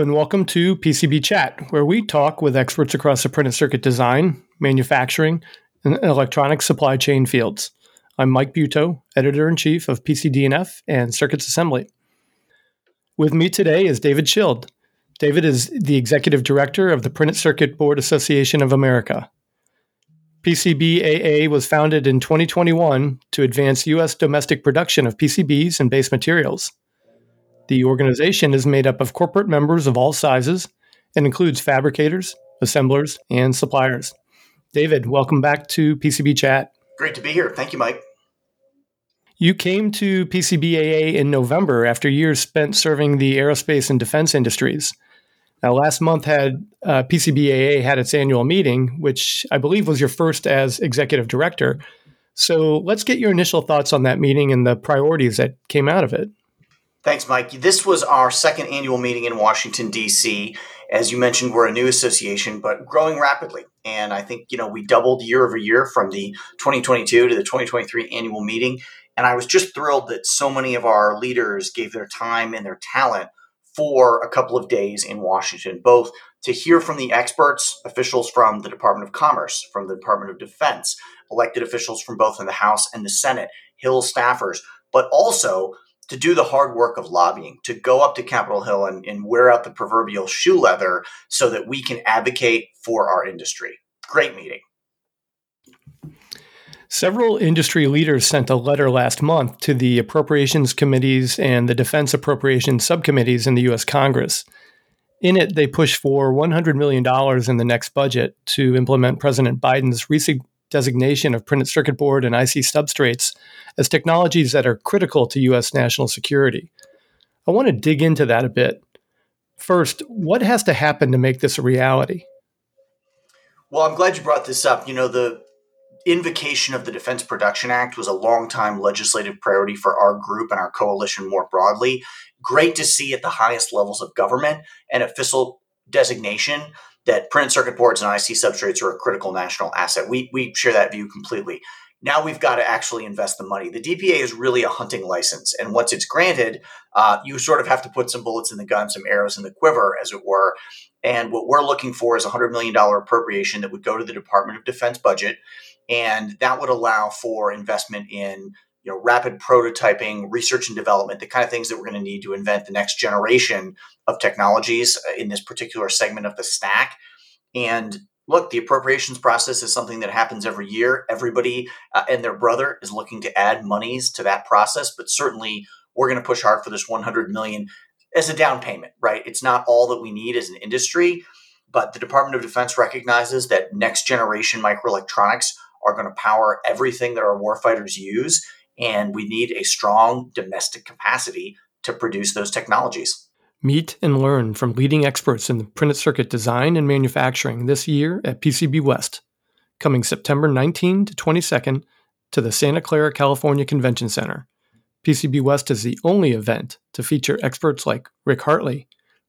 And welcome to PCB Chat, where we talk with experts across the printed circuit design, manufacturing, and electronic supply chain fields. I'm Mike Buetow, editor in chief of PCD&F and Circuits Assembly. With me today is David Schild. David is the executive director of the Printed Circuit Board Association of America. PCBAA was founded in 2021 to advance U.S. domestic production of PCBs and base materials. The organization is made up of corporate members of all sizes and includes fabricators, assemblers, and suppliers. David, welcome back to PCB Chat. Great to be here. Thank you, Mike. You came to PCBAA in November after years spent serving the aerospace and defense industries. Now, last month had uh, PCBAA had its annual meeting, which I believe was your first as executive director. So let's get your initial thoughts on that meeting and the priorities that came out of it. Thanks, Mike. This was our second annual meeting in Washington, D.C. As you mentioned, we're a new association, but growing rapidly. And I think, you know, we doubled year over year from the 2022 to the 2023 annual meeting. And I was just thrilled that so many of our leaders gave their time and their talent for a couple of days in Washington, both to hear from the experts, officials from the Department of Commerce, from the Department of Defense, elected officials from both in the House and the Senate, Hill staffers, but also to do the hard work of lobbying, to go up to Capitol Hill and, and wear out the proverbial shoe leather so that we can advocate for our industry. Great meeting. Several industry leaders sent a letter last month to the appropriations committees and the defense appropriations subcommittees in the U.S. Congress. In it, they push for $100 million in the next budget to implement President Biden's recent designation of printed circuit board and IC substrates as technologies that are critical to U.S. national security. I want to dig into that a bit. First, what has to happen to make this a reality? Well, I'm glad you brought this up. You know, the invocation of the Defense Production Act was a long-time legislative priority for our group and our coalition more broadly. Great to see at the highest levels of government an official designation that printed circuit boards and IC substrates are a critical national asset. We, we share that view completely. Now we've got to actually invest the money. The DPA is really a hunting license. And once it's granted, uh, you sort of have to put some bullets in the gun, some arrows in the quiver, as it were. And what we're looking for is a $100 million appropriation that would go to the Department of Defense budget. And that would allow for investment in you know, rapid prototyping, research and development, the kind of things that we're going to need to invent the next generation of technologies uh, in this particular segment of the stack. And look, the appropriations process is something that happens every year. Everybody uh, and their brother is looking to add monies to that process, but certainly we're going to push hard for this 100 million as a down payment, right? It's not all that we need as an industry, but the Department of Defense recognizes that next generation microelectronics are going to power everything that our warfighters use and we need a strong domestic capacity to produce those technologies. Meet and learn from leading experts in the printed circuit design and manufacturing this year at PCB West, coming September 19 to 22nd to the Santa Clara, California Convention Center. PCB West is the only event to feature experts like Rick Hartley,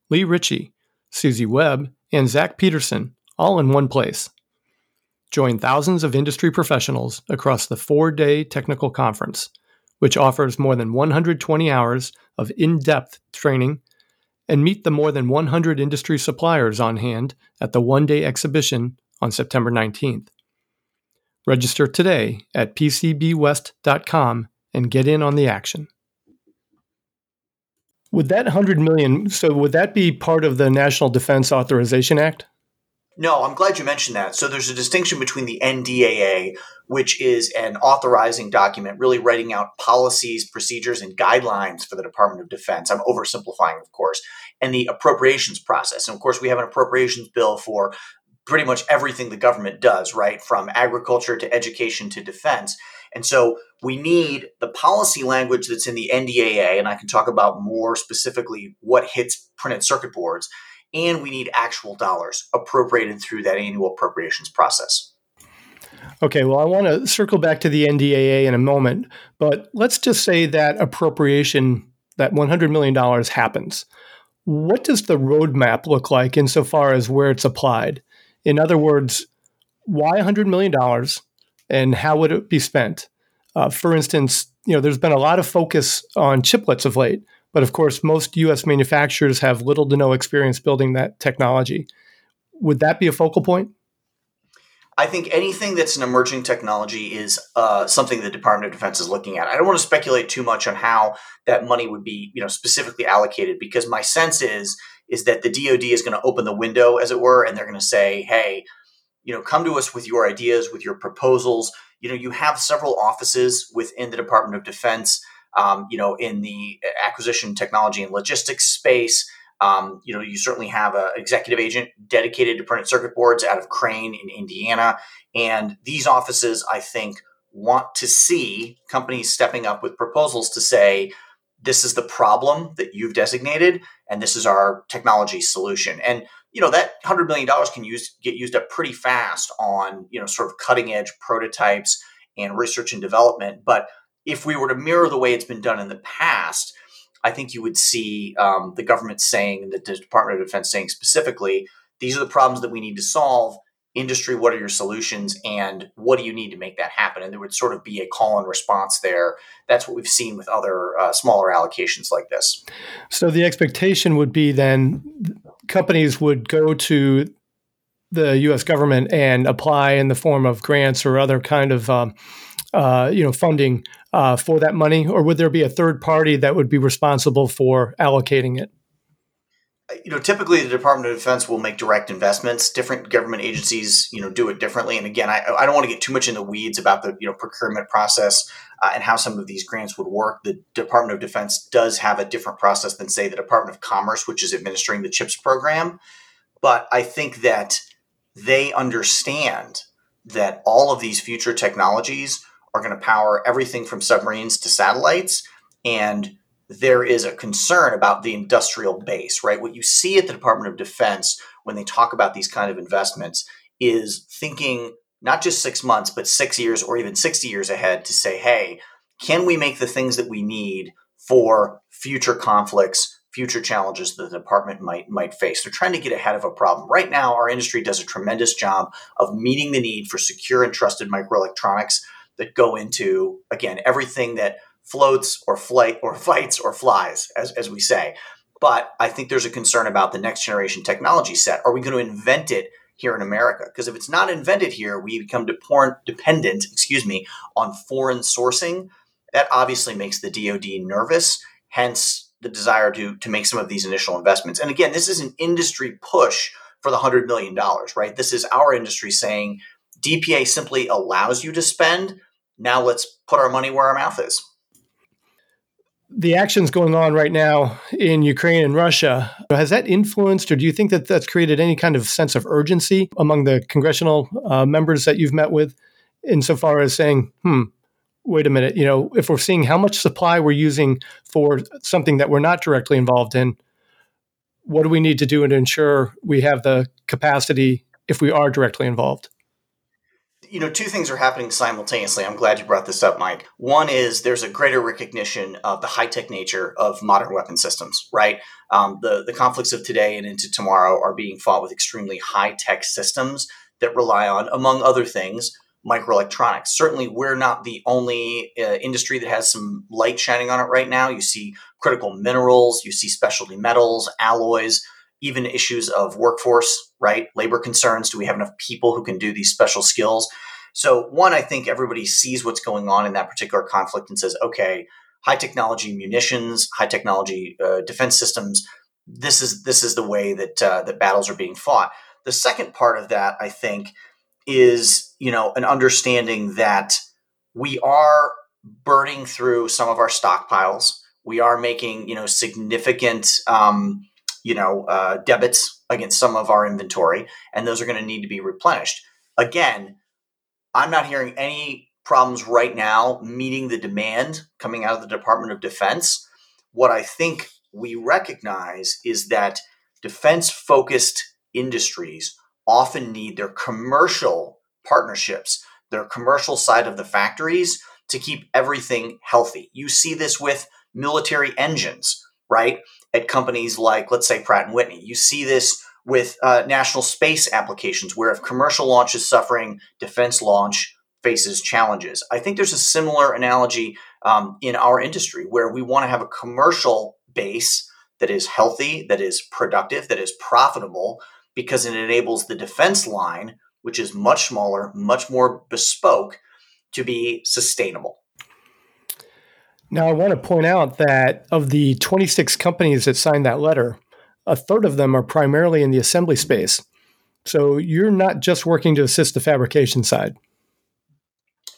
Lee Ritchie, Susie Webb, and Zach Peterson, all in one place. Join thousands of industry professionals across the four day technical conference, which offers more than 120 hours of in depth training, and meet the more than 100 industry suppliers on hand at the one day exhibition on September 19th. Register today at pcbwest.com and get in on the action. Would that 100 million so would that be part of the National Defense Authorization Act? No, I'm glad you mentioned that. So there's a distinction between the NDAA, which is an authorizing document, really writing out policies, procedures, and guidelines for the Department of Defense. I'm oversimplifying, of course, and the appropriations process. And of course, we have an appropriations bill for pretty much everything the government does, right? From agriculture to education to defense. And so we need the policy language that's in the NDAA, and I can talk about more specifically what hits printed circuit boards and we need actual dollars appropriated through that annual appropriations process. Okay, well, I want to circle back to the NDAA in a moment, but let's just say that appropriation, that $100 million happens. What does the roadmap look like insofar as where it's applied? In other words, why $100 million and how would it be spent? Uh, for instance, you know, there's been a lot of focus on chiplets of late, But of course, most US manufacturers have little to no experience building that technology. Would that be a focal point? I think anything that's an emerging technology is uh, something the Department of Defense is looking at. I don't want to speculate too much on how that money would be, you know, specifically allocated because my sense is is that the DoD is going to open the window, as it were, and they're going to say, "Hey, you know, come to us with your ideas, with your proposals." You know, you have several offices within the Department of Defense. Um, you know, in the acquisition, technology, and logistics space. Um, you know, you certainly have an executive agent dedicated to printed circuit boards out of Crane in Indiana. And these offices, I think, want to see companies stepping up with proposals to say, this is the problem that you've designated, and this is our technology solution. And you know that hundred million dollars can use get used up pretty fast on you know sort of cutting edge prototypes and research and development. But if we were to mirror the way it's been done in the past, I think you would see um, the government saying, and the Department of Defense saying specifically, these are the problems that we need to solve. Industry, what are your solutions, and what do you need to make that happen? And there would sort of be a call and response there. That's what we've seen with other uh, smaller allocations like this. So the expectation would be then companies would go to the U.S. government and apply in the form of grants or other kind of um, uh, you know funding uh, for that money, or would there be a third party that would be responsible for allocating it? You know, typically the Department of Defense will make direct investments. Different government agencies, you know, do it differently. And again, I, I don't want to get too much in the weeds about the you know procurement process uh, and how some of these grants would work. The Department of Defense does have a different process than, say, the Department of Commerce, which is administering the CHIPS program. But I think that they understand that all of these future technologies are going to power everything from submarines to satellites. And there is a concern about the industrial base, right? What you see at the Department of Defense when they talk about these kind of investments is thinking not just six months, but six years or even 60 years ahead to say, hey, can we make the things that we need for future conflicts, future challenges that the department might might face. They're trying to get ahead of a problem. Right now, our industry does a tremendous job of meeting the need for secure and trusted microelectronics that go into again everything that floats or flight or fights or flies, as, as we say. But I think there's a concern about the next generation technology set. Are we going to invent it here in America? Because if it's not invented here, we become dependent, excuse me, on foreign sourcing. That obviously makes the DoD nervous. Hence, the desire to to make some of these initial investments. And again, this is an industry push for the hundred million dollars, right? This is our industry saying DPA simply allows you to spend. Now let's put our money where our mouth is. The actions going on right now in Ukraine and Russia, has that influenced, or do you think that that's created any kind of sense of urgency among the congressional uh, members that you've met with, insofar as saying, hmm, wait a minute, you know, if we're seeing how much supply we're using for something that we're not directly involved in, what do we need to do to ensure we have the capacity if we are directly involved? You know, two things are happening simultaneously. I'm glad you brought this up, Mike. One is there's a greater recognition of the high tech nature of modern weapon systems, right? Um, the, the conflicts of today and into tomorrow are being fought with extremely high tech systems that rely on, among other things, microelectronics. Certainly, we're not the only uh, industry that has some light shining on it right now. You see critical minerals, you see specialty metals, alloys, even issues of workforce, right? Labor concerns. Do we have enough people who can do these special skills? So, one, I think everybody sees what's going on in that particular conflict and says, okay, high technology munitions, high technology uh, defense systems. This is this is the way that uh, that battles are being fought. The second part of that, I think, is you know an understanding that we are burning through some of our stockpiles. We are making you know significant um, you know uh, debits against some of our inventory, and those are going to need to be replenished. Again, I'm not hearing any problems right now meeting the demand coming out of the Department of Defense. What I think we recognize is that defense focused industries often need their commercial partnerships, their commercial side of the factories to keep everything healthy. You see this with military engines, right? At companies like, let's say, Pratt and Whitney. You see this with uh, national space applications, where if commercial launch is suffering, defense launch faces challenges. I think there's a similar analogy um, in our industry where we want to have a commercial base that is healthy, that is productive, that is profitable, because it enables the defense line, which is much smaller, much more bespoke, to be sustainable. Now, I want to point out that of the 26 companies that signed that letter, a third of them are primarily in the assembly space. So you're not just working to assist the fabrication side.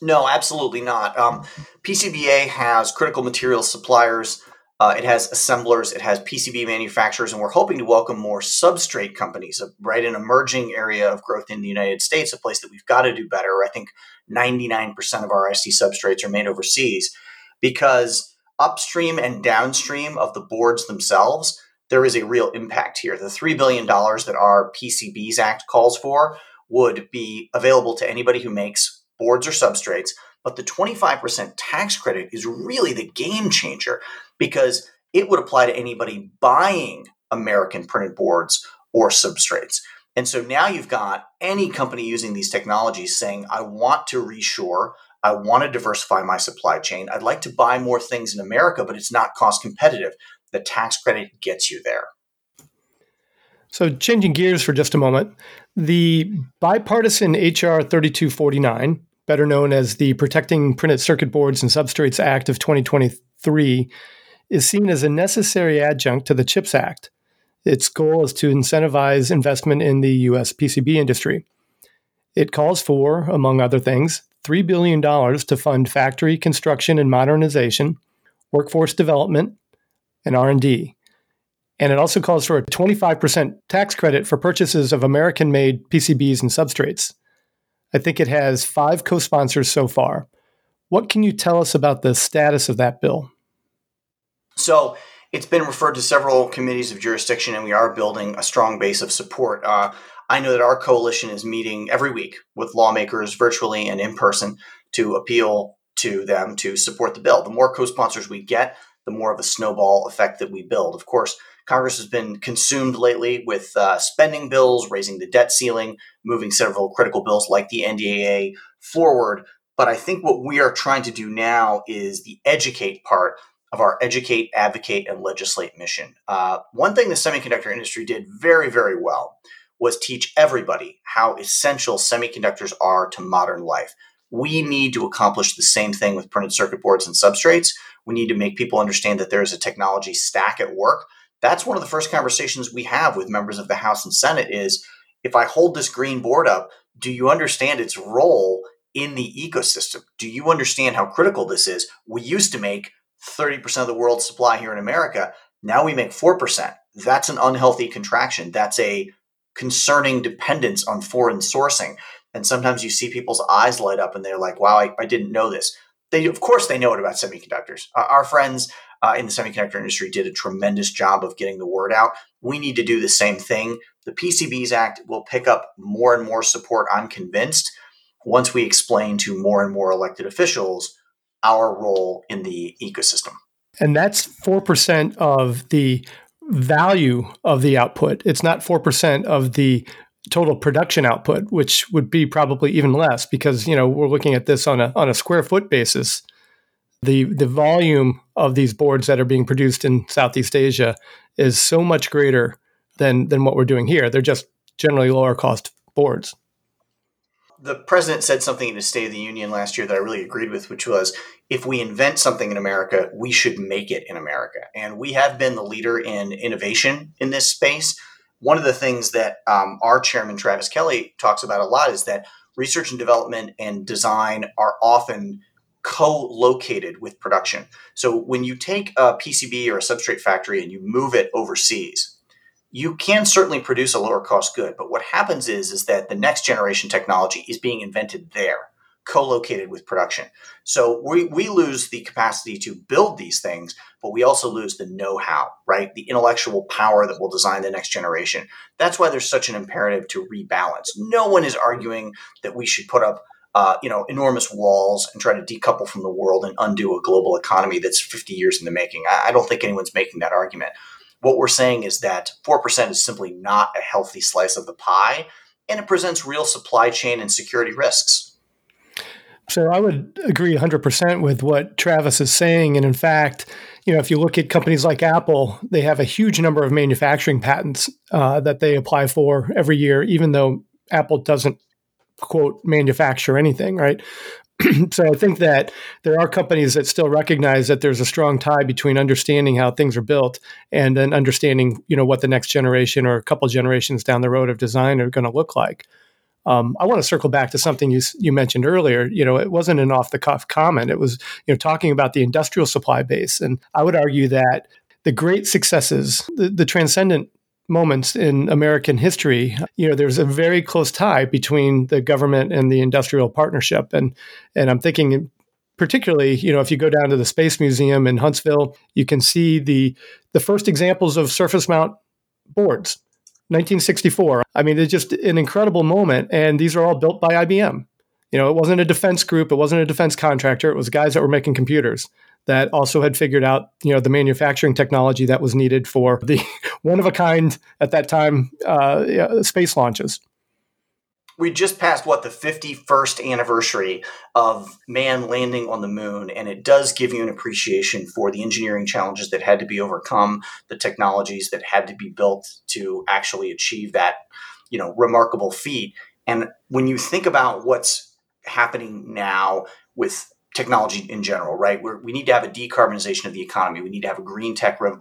No, absolutely not. Um, PCBA has critical materials suppliers, uh, it has assemblers, it has PCB manufacturers, and we're hoping to welcome more substrate companies, uh, right? An emerging area of growth in the United States, a place that we've got to do better. I think 99% of our IC substrates are made overseas because upstream and downstream of the boards themselves, there is a real impact here. The $3 billion that our PCBs Act calls for would be available to anybody who makes boards or substrates. But the 25% tax credit is really the game changer because it would apply to anybody buying American printed boards or substrates. And so now you've got any company using these technologies saying, I want to reshore, I want to diversify my supply chain, I'd like to buy more things in America, but it's not cost competitive the tax credit gets you there. So, changing gears for just a moment, the bipartisan H.R. 3249, better known as the Protecting Printed Circuit Boards and Substrates Act of 2023, is seen as a necessary adjunct to the CHIPS Act. Its goal is to incentivize investment in the U.S. PCB industry. It calls for, among other things, $3 billion to fund factory construction and modernization, workforce development, and R&D. And it also calls for a 25% tax credit for purchases of American-made PCBs and substrates. I think it has 5 co-sponsors so far. What can you tell us about the status of that bill? So, it's been referred to several committees of jurisdiction, and we are building a strong base of support. Uh, I know that our coalition is meeting every week with lawmakers virtually and in person to appeal to them to support the bill. The more co sponsors we get, the more of a snowball effect that we build. Of course, Congress has been consumed lately with uh, spending bills, raising the debt ceiling, moving several critical bills like the NDAA forward. But I think what we are trying to do now is the educate part of our educate, advocate, and legislate mission. Uh, one thing the semiconductor industry did very, very well was teach everybody how essential semiconductors are to modern life. We need to accomplish the same thing with printed circuit boards and substrates. We need to make people understand that there is a technology stack at work. That's one of the first conversations we have with members of the House and Senate is if I hold this green board up, do you understand its role in the ecosystem? Do you understand how critical this is? We used to make 30% of the world's supply here in America. Now we make 4%. That's an unhealthy contraction. That's a concerning dependence on foreign sourcing. And sometimes you see people's eyes light up and they're like, wow, I, I didn't know this they of course they know it about semiconductors. Uh, our friends uh, in the semiconductor industry did a tremendous job of getting the word out. We need to do the same thing. The PCBs Act will pick up more and more support. I'm convinced once we explain to more and more elected officials our role in the ecosystem. And that's four percent of the value of the output. It's not 4% of the total production output, which would be probably even less because you know we're looking at this on a on a square foot basis. The the volume of these boards that are being produced in Southeast Asia is so much greater than than what we're doing here. They're just generally lower cost boards. The president said something in his State of the Union last year that I really agreed with, which was if we invent something in America, we should make it in America. And we have been the leader in innovation in this space one of the things that um, our chairman Travis Kelly talks about a lot is that research and development and design are often co-located with production. So when you take a PCB or a substrate factory and you move it overseas, you can certainly produce a lower cost good, but what happens is is that the next generation technology is being invented there co-located with production. So we, we lose the capacity to build these things, but we also lose the know-how, right? The intellectual power that will design the next generation. That's why there's such an imperative to rebalance. No one is arguing that we should put up uh, you know, enormous walls and try to decouple from the world and undo a global economy that's 50 years in the making. I, I don't think anyone's making that argument. What we're saying is that 4% is simply not a healthy slice of the pie, and it presents real supply chain and security risks. So I would agree 100% with what Travis is saying. And in fact, you know, if you look at companies like Apple, they have a huge number of manufacturing patents uh, that they apply for every year, even though Apple doesn't quote manufacture anything, right? so I think that there are companies that still recognize that there's a strong tie between understanding how things are built and then understanding, you know, what the next generation or a couple generations down the road of design are going to look like. Um, I want to circle back to something you you mentioned earlier. You know, it wasn't an off the cuff comment. It was you know talking about the industrial supply base, and I would argue that the great successes, the, the transcendent moments in American history, you know, there's a very close tie between the government and the industrial partnership. And and I'm thinking particularly, you know, if you go down to the Space Museum in Huntsville, you can see the the first examples of surface mount boards. 1964. I mean, it's just an incredible moment. And these are all built by IBM. You know, it wasn't a defense group, it wasn't a defense contractor, it was guys that were making computers that also had figured out you know the manufacturing technology that was needed for the one of a kind at that time uh, space launches. We just passed what the 51st anniversary of man landing on the moon, and it does give you an appreciation for the engineering challenges that had to be overcome, the technologies that had to be built to actually achieve that, you know, remarkable feat. And when you think about what's happening now with technology in general, right? We're, we need to have a decarbonization of the economy. We need to have a green tech re-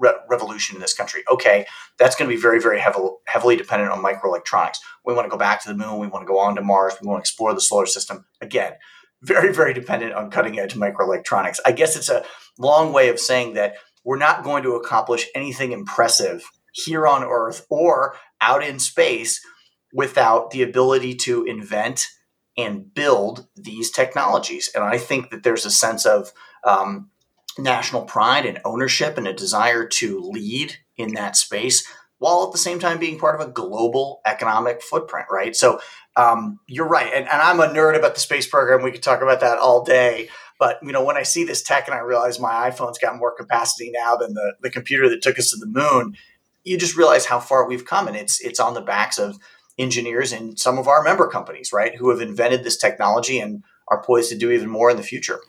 re- revolution in this country. Okay, that's going to be very, very heavily, heavily dependent on microelectronics. We want to go back to the moon. We want to go on to Mars. We want to explore the solar system. Again, very, very dependent on cutting edge microelectronics. I guess it's a long way of saying that we're not going to accomplish anything impressive here on Earth or out in space without the ability to invent and build these technologies. And I think that there's a sense of um, national pride and ownership and a desire to lead in that space while at the same time being part of a global economic footprint, right? So um, you're right. And, and, I'm a nerd about the space program. We could talk about that all day. But you know, when I see this tech and I realize my iPhone's got more capacity now than the, the computer that took us to the moon, you just realize how far we've come. And it's it's on the backs of engineers in some of our member companies, right, who have invented this technology and are poised to do even more in the future.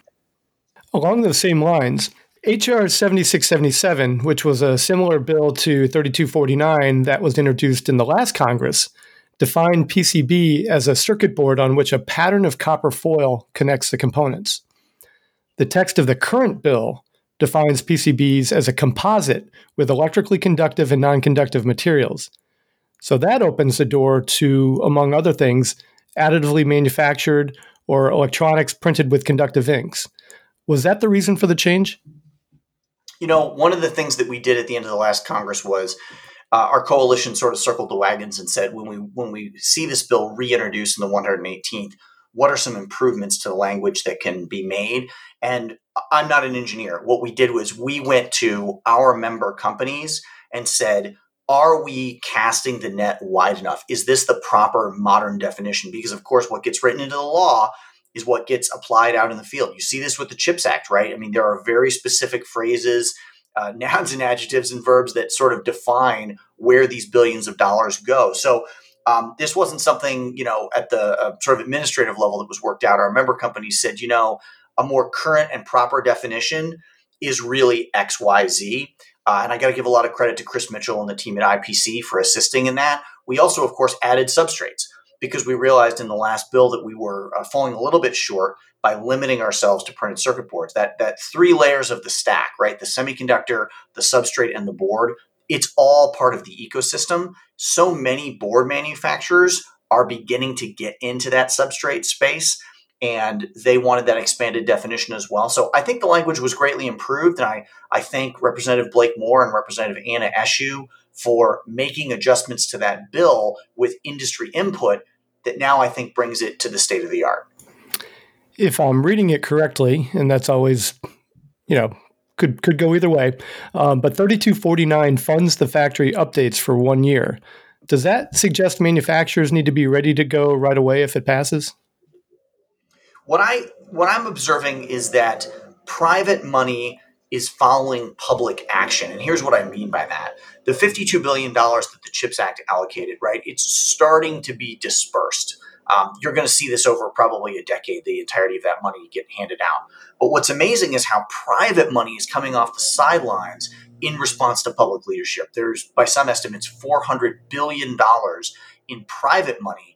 Along those same lines, HR 7677, which was a similar bill to 3249 that was introduced in the last Congress, defined PCB as a circuit board on which a pattern of copper foil connects the components. The text of the current bill defines PCBs as a composite with electrically conductive and non conductive materials. So that opens the door to, among other things, additively manufactured or electronics printed with conductive inks. Was that the reason for the change? You know, one of the things that we did at the end of the last Congress was uh, our coalition sort of circled the wagons and said, when we when we see this bill reintroduced in the 118th, what are some improvements to the language that can be made? And I'm not an engineer. What we did was we went to our member companies and said, are we casting the net wide enough? Is this the proper modern definition? Because, of course, what gets written into the law is what gets applied out in the field. You see this with the CHIPS Act, right? I mean, there are very specific phrases, uh, nouns and adjectives and verbs that sort of define where these billions of dollars go. So, um, this wasn't something, you know, at the uh, sort of administrative level that was worked out. Our member companies said, you know, a more current and proper definition is really XYZ. Uh, and I got to give a lot of credit to Chris Mitchell and the team at IPC for assisting in that. We also, of course, added substrates because we realized in the last bill that we were uh, falling a little bit short by limiting ourselves to printed circuit boards. That that three layers of the stack, right? The semiconductor, the substrate, and the board. It's all part of the ecosystem. So many board manufacturers are beginning to get into that substrate space and they wanted that expanded definition as well. So I think the language was greatly improved, and I, I thank Representative Blake Moore and Representative Anna Eshoo for making adjustments to that bill with industry input that now I think brings it to the state of the art. If I'm reading it correctly, and that's always, you know, could could go either way, um, but 3249 funds the factory updates for one year. Does that suggest manufacturers need to be ready to go right away if it passes? What I what I'm observing is that private money is following public action. And here's what I mean by that. The $52 billion that the CHIPS Act allocated, right? It's starting to be dispersed. Um, you're going to see this over probably a decade, the entirety of that money get handed out. But what's amazing is how private money is coming off the sidelines in response to public leadership. There's, by some estimates, $400 billion in private money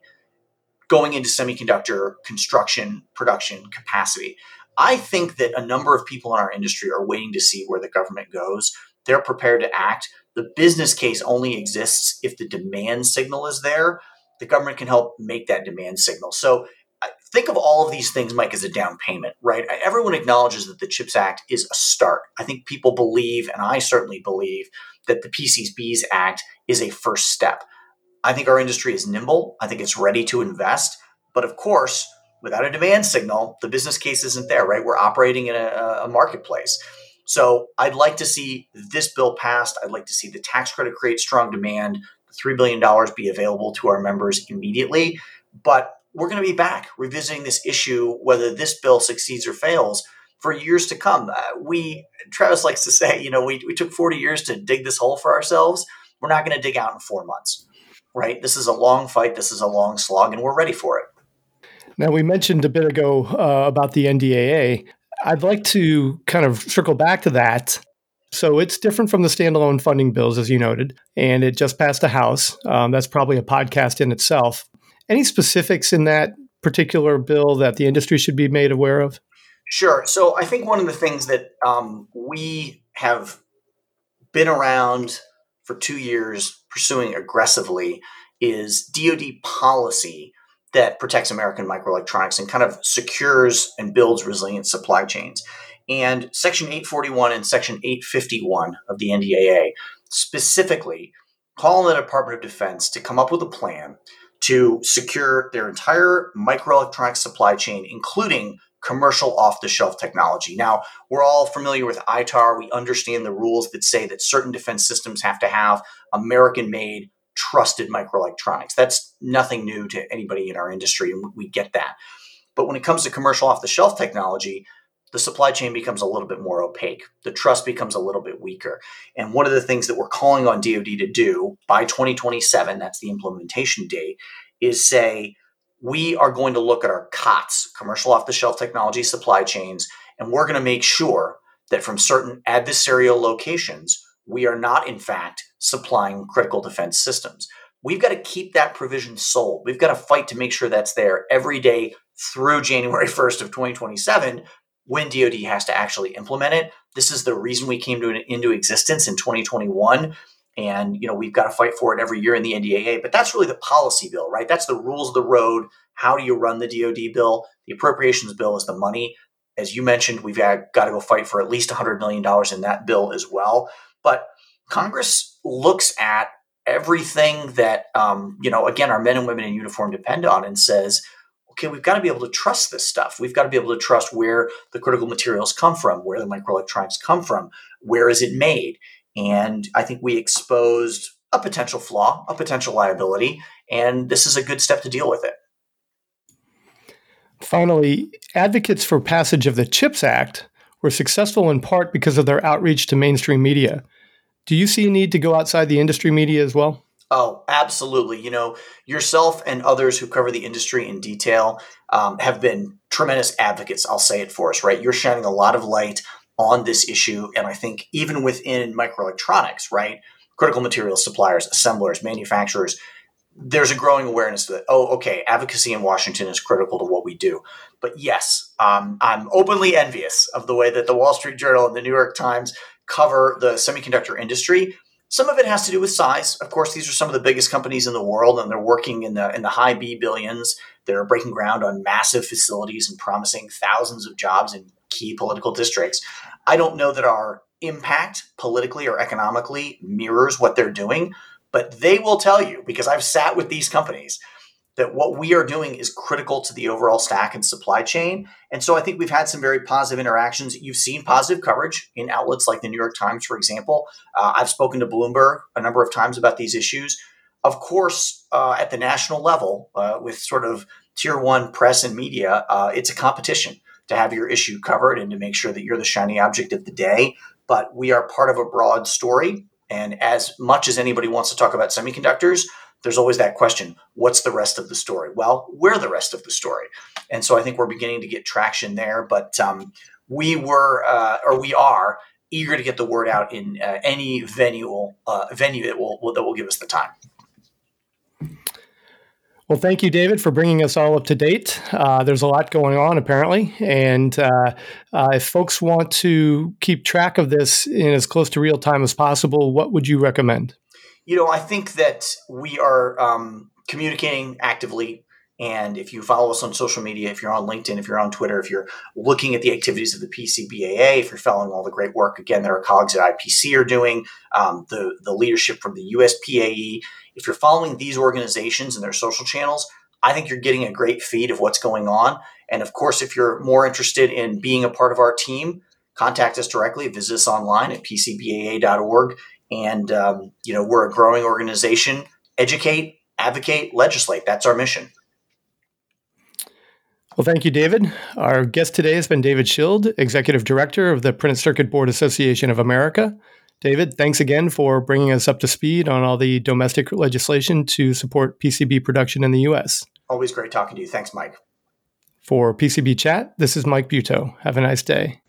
going into semiconductor construction production capacity. I think that a number of people in our industry are waiting to see where the government goes. They're prepared to act. The business case only exists if the demand signal is there. The government can help make that demand signal. So think of all of these things, Mike, as a down payment, right? Everyone acknowledges that the CHIPS Act is a start. I think people believe, and I certainly believe, that the PCBs Act is a first step. I think our industry is nimble. I think it's ready to invest. But of course, without a demand signal, the business case isn't there, right? We're operating in a, a marketplace. So I'd like to see this bill passed. I'd like to see the tax credit create strong demand, the $3 billion be available to our members immediately. But we're going to be back revisiting this issue, whether this bill succeeds or fails, for years to come. Uh, we, Travis likes to say, you know, we, we took 40 years to dig this hole for ourselves. We're not going to dig out in four months, right? This is a long fight. This is a long slog, and we're ready for it. Now, we mentioned a bit ago uh, about the NDAA. I'd like to kind of circle back to that. So it's different from the standalone funding bills, as you noted, and it just passed the House. Um, that's probably a podcast in itself. Any specifics in that particular bill that the industry should be made aware of? Sure. So I think one of the things that um, we have been around for two years pursuing aggressively is DoD policy that protects American microelectronics and kind of secures and builds resilient supply chains. And Section 841 and Section 851 of the NDAA specifically call on the Department of Defense to come up with a plan to secure their entire microelectronics supply chain, including commercial off the shelf technology. Now, we're all familiar with ITAR. We understand the rules that say that certain defense systems have to have American made, trusted microelectronics. That's nothing new to anybody in our industry, and we get that. But when it comes to commercial off the shelf technology, the supply chain becomes a little bit more opaque. The trust becomes a little bit weaker. And one of the things that we're calling on DoD to do by 2027, that's the implementation date, is say, we are going to look at our COTS, commercial off the shelf technology supply chains, and we're going to make sure that from certain adversarial locations, we are not, in fact, supplying critical defense systems. We've got to keep that provision sold. We've got to fight to make sure that's there every day through January 1st of 2027 when DoD has to actually implement it. This is the reason we came to an, into existence in 2021. And you know we've got to fight for it every year in the NDAA, but that's really the policy bill, right? That's the rules of the road. How do you run the DoD bill? The appropriations bill is the money. As you mentioned, we've got, got to go fight for at least $100 million in that bill as well. But Congress looks at everything that um, you know again our men and women in uniform depend on and says okay, we've got to be able to trust this stuff. We've got to be able to trust where the critical materials come from, where the microelectronics come from, where is it made. And I think we exposed a potential flaw, a potential liability, and this is a good step to deal with it. Finally, advocates for passage of the CHIPS Act were successful in part because of their outreach to mainstream media. Do you see a need to go outside the industry media as well? Oh, absolutely. You know, yourself and others who cover the industry in detail um, have been tremendous advocates. I'll say it for us, right? You're shining a lot of light on this issue. And I think even within microelectronics, right? Critical materials suppliers, assemblers, manufacturers, there's a growing awareness that, oh, okay, advocacy in Washington is critical to what we do. But yes, um, I'm openly envious of the way that the Wall Street Journal and the New York Times cover the semiconductor industry some of it has to do with size. Of course, these are some of the biggest companies in the world, and they're working in the in the high B billions. They're breaking ground on massive facilities and promising thousands of jobs in key political districts. I don't know that our impact politically or economically mirrors what they're doing, but they will tell you because I've sat with these companies that what we are doing is critical to the overall stack and supply chain. And so I think we've had some very positive interactions. You've seen positive coverage in outlets like the New York Times, for example. Uh, I've spoken to Bloomberg a number of times about these issues. Of course, uh, at the national level, uh, with sort of tier one press and media, uh, it's a competition to have your issue covered and to make sure that you're the shiny object of the day. But we are part of a broad story. And as much as anybody wants to talk about semiconductors, there's always that question what's the rest of the story? Well, we're the rest of the story. And so I think we're beginning to get traction there. But um, we were, uh, or we are, eager to get the word out in uh, any venue uh, venue that will, will, that will give us the time. Well, thank you, David, for bringing us all up to date. Uh, there's a lot going on, apparently. And uh, uh, if folks want to keep track of this in as close to real time as possible, what would you recommend? You know, I think that we are um, communicating actively. And if you follow us on social media, if you're on LinkedIn, if you're on Twitter, if you're looking at the activities of the PCBAA, if you're following all the great work, again, that our colleagues at IPC are doing, um, the, the leadership from the USPAE, if you're following these organizations and their social channels, I think you're getting a great feed of what's going on. And of course, if you're more interested in being a part of our team, contact us directly. Visit us online at pcbaa.org. And, um, you know, we're a growing organization. Educate, advocate, legislate. That's our mission. Well, thank you, David. Our guest today has been David Schild, Executive Director of the Printed Circuit Board Association of America. David, thanks again for bringing us up to speed on all the domestic legislation to support PCB production in the U.S. Always great talking to you. Thanks, Mike. For PCB Chat, this is Mike Buetow. Have a nice day.